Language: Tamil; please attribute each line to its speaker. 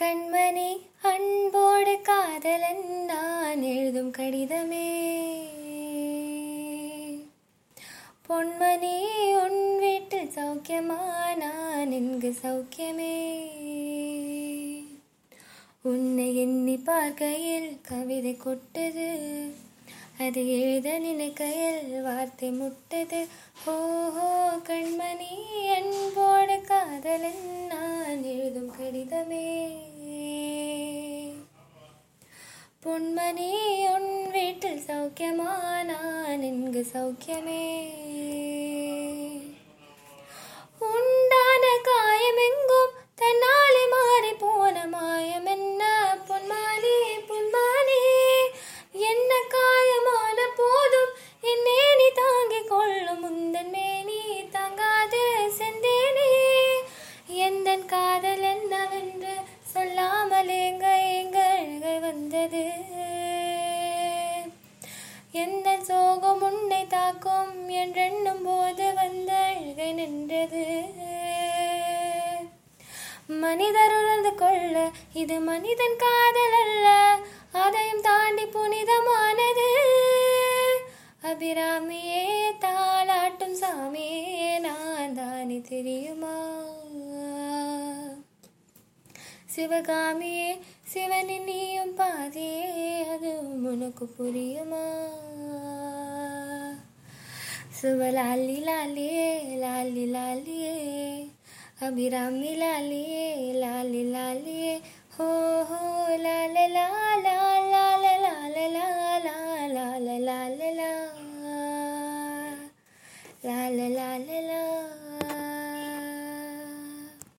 Speaker 1: கண்மணி அன்போடு காதலன் நான் எழுதும் கடிதமே. பொன்மணி உன் வீட்டு சௌக்கியமா? நான் இங்கு சௌக்கியமே. உன்னை எண்ணி பார்க்கையில் கவிதை கொட்டது. அது எழுத நினைக்கையில் வார்த்தை முட்டது. ஹோ ஹோ கண்மணி அன்போடு கா பொன்மணி உன் வீட்டில் சௌக்கியமா நான் இங்கு தாக்கும் என்றெண்ணும் போது வந்த அழுகை நின்றது. மனிதர் உணர்ந்து கொள்ள இது மனிதன் காதல் அல்ல அதையும் தாண்டி புனிதமானது. அபிராமியே தாளாட்டும் சாமியே நான் தானே தெரியுமா? சிவகாமியே சிவனின் நீயும் பாதியே அது உனக்கு புரியுமா? सुबह लाली लालिए लाली लालिए अभिरामी लालिए लाली लालिए हो हो लाल ला ला ला लाल लाल ला ला ला ला ला